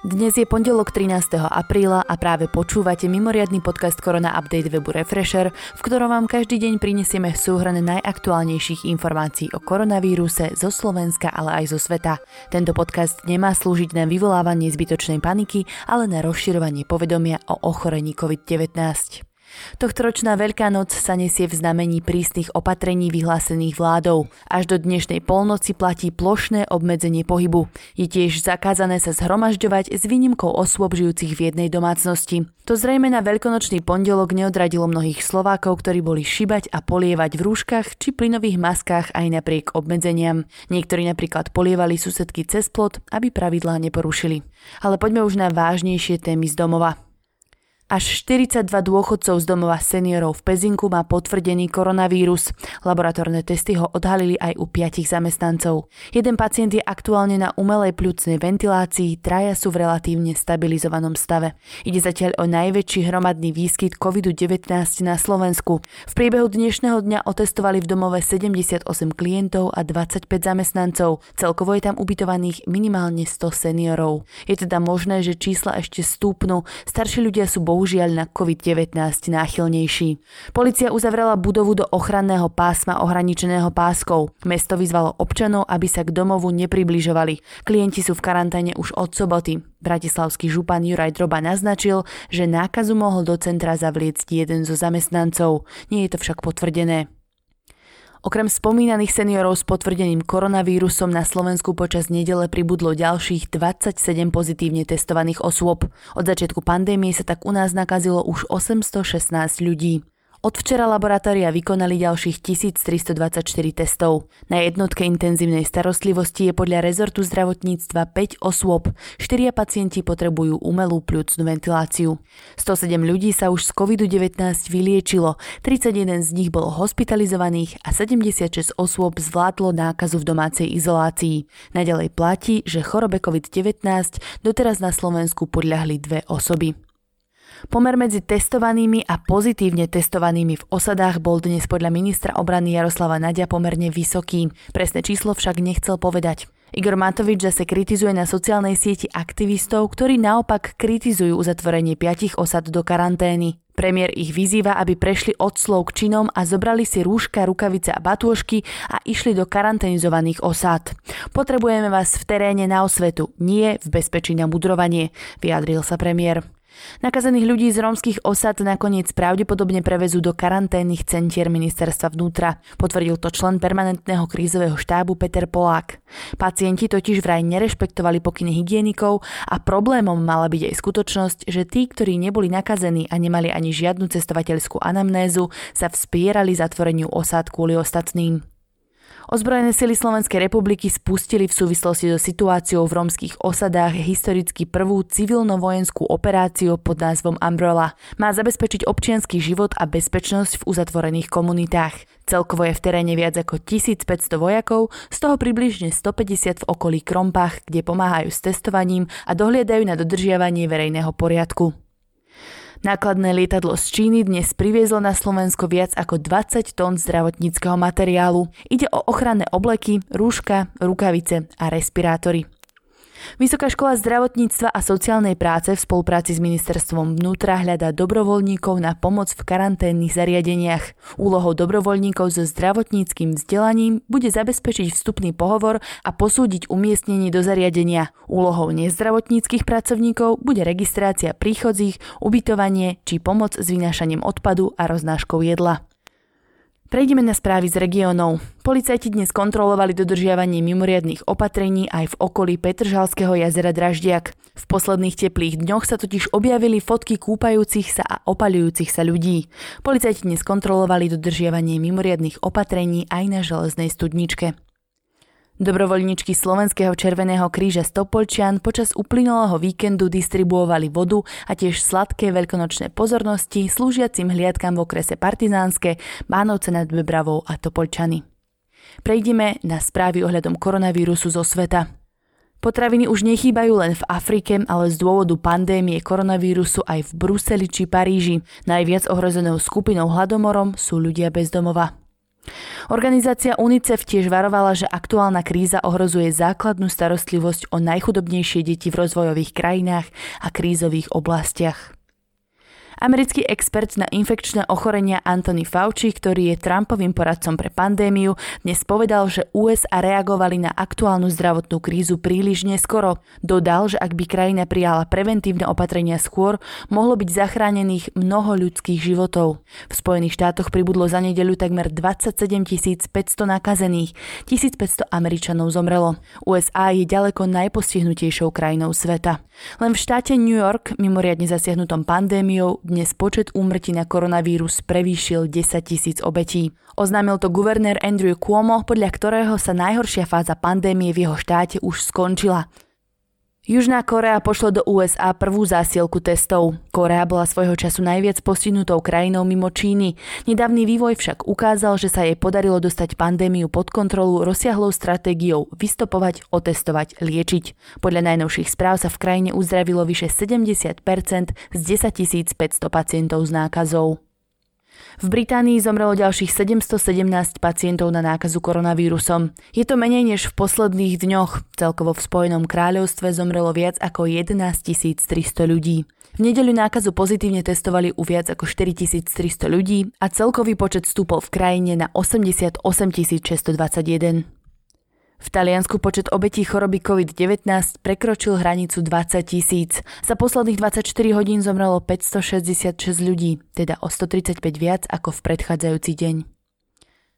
Dnes je pondelok 13. apríla a práve počúvate mimoriadny podcast Korona Update webu Refresher, v ktorom vám každý deň prinesieme súhrn najaktuálnejších informácií o koronavíruse zo Slovenska, ale aj zo sveta. Tento podcast nemá slúžiť na vyvolávanie zbytočnej paniky, ale na rozširovanie povedomia o ochorení COVID-19. Tohtoročná Veľká noc sa nesie v znamení prísnych opatrení vyhlásených vládou. Až do dnešnej polnoci platí plošné obmedzenie pohybu. Je tiež zakázané sa zhromažďovať s výnimkou osôb žijúcich v jednej domácnosti. To zrejme na veľkonočný pondelok neodradilo mnohých Slovákov, ktorí boli šibať a polievať v rúškach či plynových maskách aj napriek obmedzeniam. Niektorí napríklad polievali susedky cez plot, aby pravidlá neporušili. Ale poďme už na vážnejšie témy z domova. Až 42 dôchodcov z domova seniorov v Pezinku má potvrdený koronavírus. Laboratórne testy ho odhalili aj u piatich zamestnancov. Jeden pacient je aktuálne na umelej pľucnej ventilácii, traja sú v relatívne stabilizovanom stave. Ide zatiaľ o najväčší hromadný výskyt COVID-19 na Slovensku. V priebehu dnešného dňa otestovali v domove 78 klientov a 25 zamestnancov. Celkovo je tam ubytovaných minimálne 100 seniorov. Je teda možné, že čísla ešte stúpnú. Starší ľudia sú bohužiaľ bohužiaľ na COVID-19 náchylnejší. Polícia uzavrela budovu do ochranného pásma ohraničeného páskou. Mesto vyzvalo občanov, aby sa k domovu nepribližovali. Klienti sú v karanténe už od soboty. Bratislavský župan Juraj Droba naznačil, že nákazu mohol do centra zavliecť jeden zo zamestnancov. Nie je to však potvrdené. Okrem spomínaných seniorov s potvrdeným koronavírusom na Slovensku počas nedele pribudlo ďalších 27 pozitívne testovaných osôb. Od začiatku pandémie sa tak u nás nakazilo už 816 ľudí. Od včera laboratória vykonali ďalších 1324 testov. Na jednotke intenzívnej starostlivosti je podľa rezortu zdravotníctva 5 osôb. 4 pacienti potrebujú umelú pľucnú ventiláciu. 107 ľudí sa už z COVID-19 vyliečilo, 31 z nich bolo hospitalizovaných a 76 osôb zvládlo nákazu v domácej izolácii. Naďalej platí, že chorobe COVID-19 doteraz na Slovensku podľahli dve osoby. Pomer medzi testovanými a pozitívne testovanými v osadách bol dnes podľa ministra obrany Jaroslava Nadia pomerne vysoký. Presné číslo však nechcel povedať. Igor Matovič zase kritizuje na sociálnej sieti aktivistov, ktorí naopak kritizujú uzatvorenie piatich osad do karantény. Premiér ich vyzýva, aby prešli od slov k činom a zobrali si rúška, rukavice a batôžky a išli do karanténizovaných osád. Potrebujeme vás v teréne na osvetu, nie v bezpečí na mudrovanie, vyjadril sa premiér. Nakazených ľudí z rómskych osad nakoniec pravdepodobne prevezú do karanténnych centier ministerstva vnútra. Potvrdil to člen permanentného krízového štábu Peter Polák. Pacienti totiž vraj nerešpektovali pokyny hygienikov a problémom mala byť aj skutočnosť, že tí, ktorí neboli nakazení a nemali ani žiadnu cestovateľskú anamnézu, sa vspierali zatvoreniu osád kvôli ostatným. Ozbrojené sily Slovenskej republiky spustili v súvislosti so situáciou v romských osadách historicky prvú civilno-vojenskú operáciu pod názvom Umbrella. Má zabezpečiť občianský život a bezpečnosť v uzatvorených komunitách. Celkovo je v teréne viac ako 1500 vojakov, z toho približne 150 v okolí Krompach, kde pomáhajú s testovaním a dohliadajú na dodržiavanie verejného poriadku. Nákladné lietadlo z Číny dnes priviezlo na Slovensko viac ako 20 tón zdravotníckého materiálu. Ide o ochranné obleky, rúška, rukavice a respirátory. Vysoká škola zdravotníctva a sociálnej práce v spolupráci s ministerstvom vnútra hľadá dobrovoľníkov na pomoc v karanténnych zariadeniach. Úlohou dobrovoľníkov so zdravotníckým vzdelaním bude zabezpečiť vstupný pohovor a posúdiť umiestnenie do zariadenia. Úlohou nezdravotníckých pracovníkov bude registrácia príchodzích, ubytovanie či pomoc s vynášaním odpadu a roznáškou jedla. Prejdeme na správy z regiónov. Policajti dnes kontrolovali dodržiavanie mimoriadných opatrení aj v okolí Petržalského jazera Draždiak. V posledných teplých dňoch sa totiž objavili fotky kúpajúcich sa a opaľujúcich sa ľudí. Policajti dnes kontrolovali dodržiavanie mimoriadných opatrení aj na železnej studničke. Dobrovoľničky Slovenského Červeného kríža Stopolčian počas uplynulého víkendu distribuovali vodu a tiež sladké veľkonočné pozornosti slúžiacim hliadkam v okrese Partizánske, Bánovce nad Bebravou a Topolčany. Prejdeme na správy ohľadom koronavírusu zo sveta. Potraviny už nechýbajú len v Afrike, ale z dôvodu pandémie koronavírusu aj v Bruseli či Paríži. Najviac ohrozenou skupinou hladomorom sú ľudia bez domova. Organizácia UNICEF tiež varovala, že aktuálna kríza ohrozuje základnú starostlivosť o najchudobnejšie deti v rozvojových krajinách a krízových oblastiach. Americký expert na infekčné ochorenia Anthony Fauci, ktorý je Trumpovým poradcom pre pandémiu, dnes povedal, že USA reagovali na aktuálnu zdravotnú krízu príliš neskoro. Dodal, že ak by krajina prijala preventívne opatrenia skôr, mohlo byť zachránených mnoho ľudských životov. V Spojených štátoch pribudlo za nedeľu takmer 27 500 nakazených, 1500 Američanov zomrelo. USA je ďaleko najpostihnutejšou krajinou sveta. Len v štáte New York, mimoriadne zasiahnutom pandémiou, dnes počet úmrtí na koronavírus prevýšil 10 tisíc obetí. Oznámil to guvernér Andrew Cuomo, podľa ktorého sa najhoršia fáza pandémie v jeho štáte už skončila. Južná Korea pošlo do USA prvú zásielku testov. Korea bola svojho času najviac postihnutou krajinou mimo Číny. Nedávny vývoj však ukázal, že sa jej podarilo dostať pandémiu pod kontrolu rozsiahlou stratégiou vystopovať, otestovať, liečiť. Podľa najnovších správ sa v krajine uzdravilo vyše 70% z 10 500 pacientov s nákazou. V Británii zomrelo ďalších 717 pacientov na nákazu koronavírusom. Je to menej než v posledných dňoch. Celkovo v Spojenom kráľovstve zomrelo viac ako 11 300 ľudí. V nedeľu nákazu pozitívne testovali u viac ako 4300 ľudí a celkový počet stúpol v krajine na 88 621. V Taliansku počet obetí choroby COVID-19 prekročil hranicu 20 tisíc. Za posledných 24 hodín zomrelo 566 ľudí, teda o 135 viac ako v predchádzajúci deň.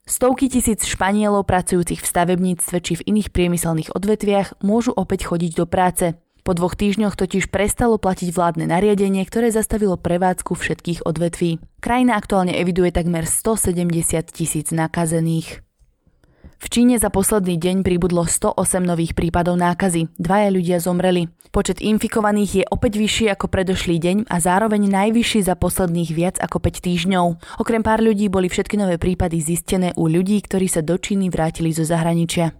Stovky tisíc Španielov pracujúcich v stavebníctve či v iných priemyselných odvetviach môžu opäť chodiť do práce. Po dvoch týždňoch totiž prestalo platiť vládne nariadenie, ktoré zastavilo prevádzku všetkých odvetví. Krajina aktuálne eviduje takmer 170 tisíc nakazených. V Číne za posledný deň pribudlo 108 nových prípadov nákazy. Dvaja ľudia zomreli. Počet infikovaných je opäť vyšší ako predošlý deň a zároveň najvyšší za posledných viac ako 5 týždňov. Okrem pár ľudí boli všetky nové prípady zistené u ľudí, ktorí sa do Číny vrátili zo zahraničia.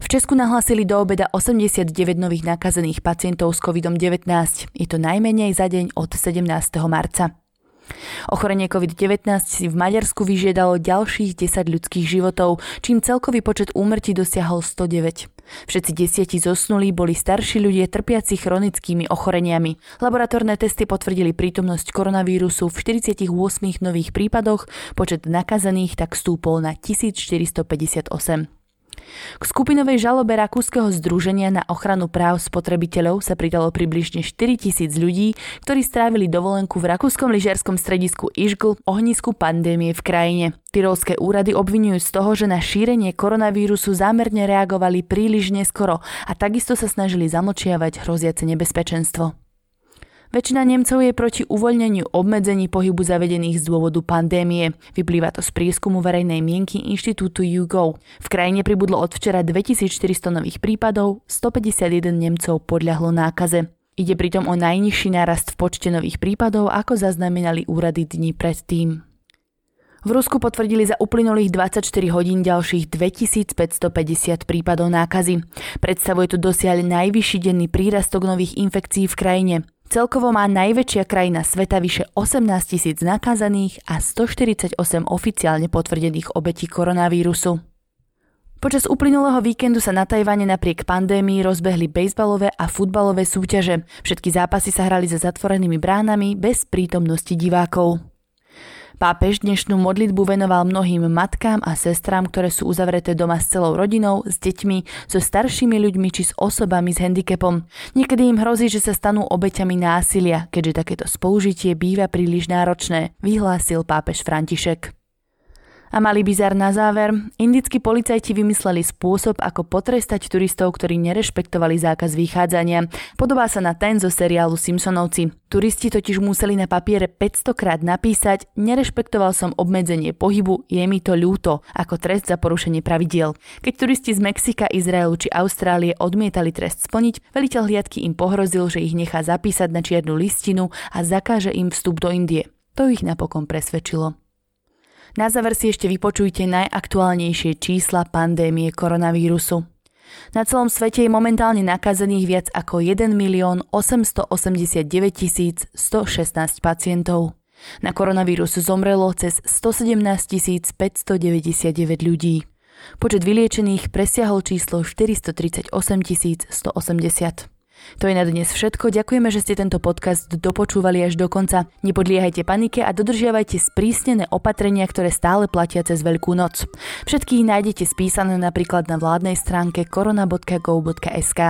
V Česku nahlásili do obeda 89 nových nakazených pacientov s COVID-19. Je to najmenej za deň od 17. marca. Ochorenie COVID-19 si v Maďarsku vyžiadalo ďalších 10 ľudských životov, čím celkový počet úmrtí dosiahol 109. Všetci desiati zosnulí boli starší ľudia trpiaci chronickými ochoreniami. Laboratórne testy potvrdili prítomnosť koronavírusu v 48 nových prípadoch, počet nakazených tak stúpol na 1458. K skupinovej žalobe Rakúskeho združenia na ochranu práv spotrebiteľov sa pridalo približne 4 tisíc ľudí, ktorí strávili dovolenku v rakúskom lyžiarskom stredisku Ižgl ohnisku pandémie v krajine. Tyrolské úrady obvinujú z toho, že na šírenie koronavírusu zámerne reagovali príliš neskoro a takisto sa snažili zamlčiavať hroziace nebezpečenstvo. Väčšina Nemcov je proti uvoľneniu obmedzení pohybu zavedených z dôvodu pandémie. Vyplýva to z prieskumu verejnej mienky inštitútu YouGo. V krajine pribudlo od včera 2400 nových prípadov, 151 Nemcov podľahlo nákaze. Ide pritom o najnižší nárast v počte nových prípadov, ako zaznamenali úrady dní predtým. V Rusku potvrdili za uplynulých 24 hodín ďalších 2550 prípadov nákazy. Predstavuje to dosiaľ najvyšší denný prírastok nových infekcií v krajine. Celkovo má najväčšia krajina sveta vyše 18 tisíc nakazaných a 148 oficiálne potvrdených obetí koronavírusu. Počas uplynulého víkendu sa na Tajvane napriek pandémii rozbehli bejsbalové a futbalové súťaže. Všetky zápasy sa hrali za zatvorenými bránami bez prítomnosti divákov. Pápež dnešnú modlitbu venoval mnohým matkám a sestrám, ktoré sú uzavreté doma s celou rodinou, s deťmi, so staršími ľuďmi či s osobami s handicapom. Niekedy im hrozí, že sa stanú obeťami násilia, keďže takéto spolužitie býva príliš náročné, vyhlásil pápež František. A malý bizar na záver. Indickí policajti vymysleli spôsob, ako potrestať turistov, ktorí nerešpektovali zákaz vychádzania. Podobá sa na ten zo seriálu Simpsonovci. Turisti totiž museli na papiere 500 krát napísať nerešpektoval som obmedzenie pohybu, je mi to ľúto, ako trest za porušenie pravidiel. Keď turisti z Mexika, Izraelu či Austrálie odmietali trest splniť, veliteľ hliadky im pohrozil, že ich nechá zapísať na čiernu listinu a zakáže im vstup do Indie. To ich napokon presvedčilo. Na záver si ešte vypočujte najaktuálnejšie čísla pandémie koronavírusu. Na celom svete je momentálne nakazených viac ako 1 milión 889 116 pacientov. Na koronavírus zomrelo cez 117 599 ľudí. Počet vyliečených presiahol číslo 438 180. To je na dnes všetko. Ďakujeme, že ste tento podcast dopočúvali až do konca. Nepodliehajte panike a dodržiavajte sprísnené opatrenia, ktoré stále platia cez Veľkú noc. Všetky nájdete spísané napríklad na vládnej stránke korona.gov.sk.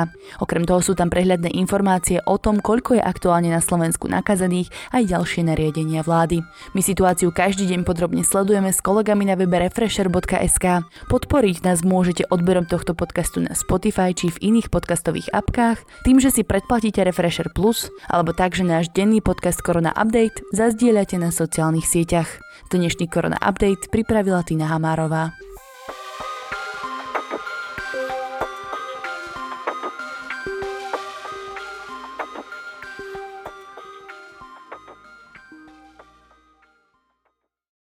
Okrem toho sú tam prehľadné informácie o tom, koľko je aktuálne na Slovensku nakazených aj ďalšie nariadenia vlády. My situáciu každý deň podrobne sledujeme s kolegami na webe refresher.sk. Podporiť nás môžete odberom tohto podcastu na Spotify či v iných podcastových apkách. Tým, že si predplatíte Refresher Plus, alebo tak, že náš denný podcast Korona Update zazdieľate na sociálnych sieťach. Dnešný Korona Update pripravila Tina Hamárová.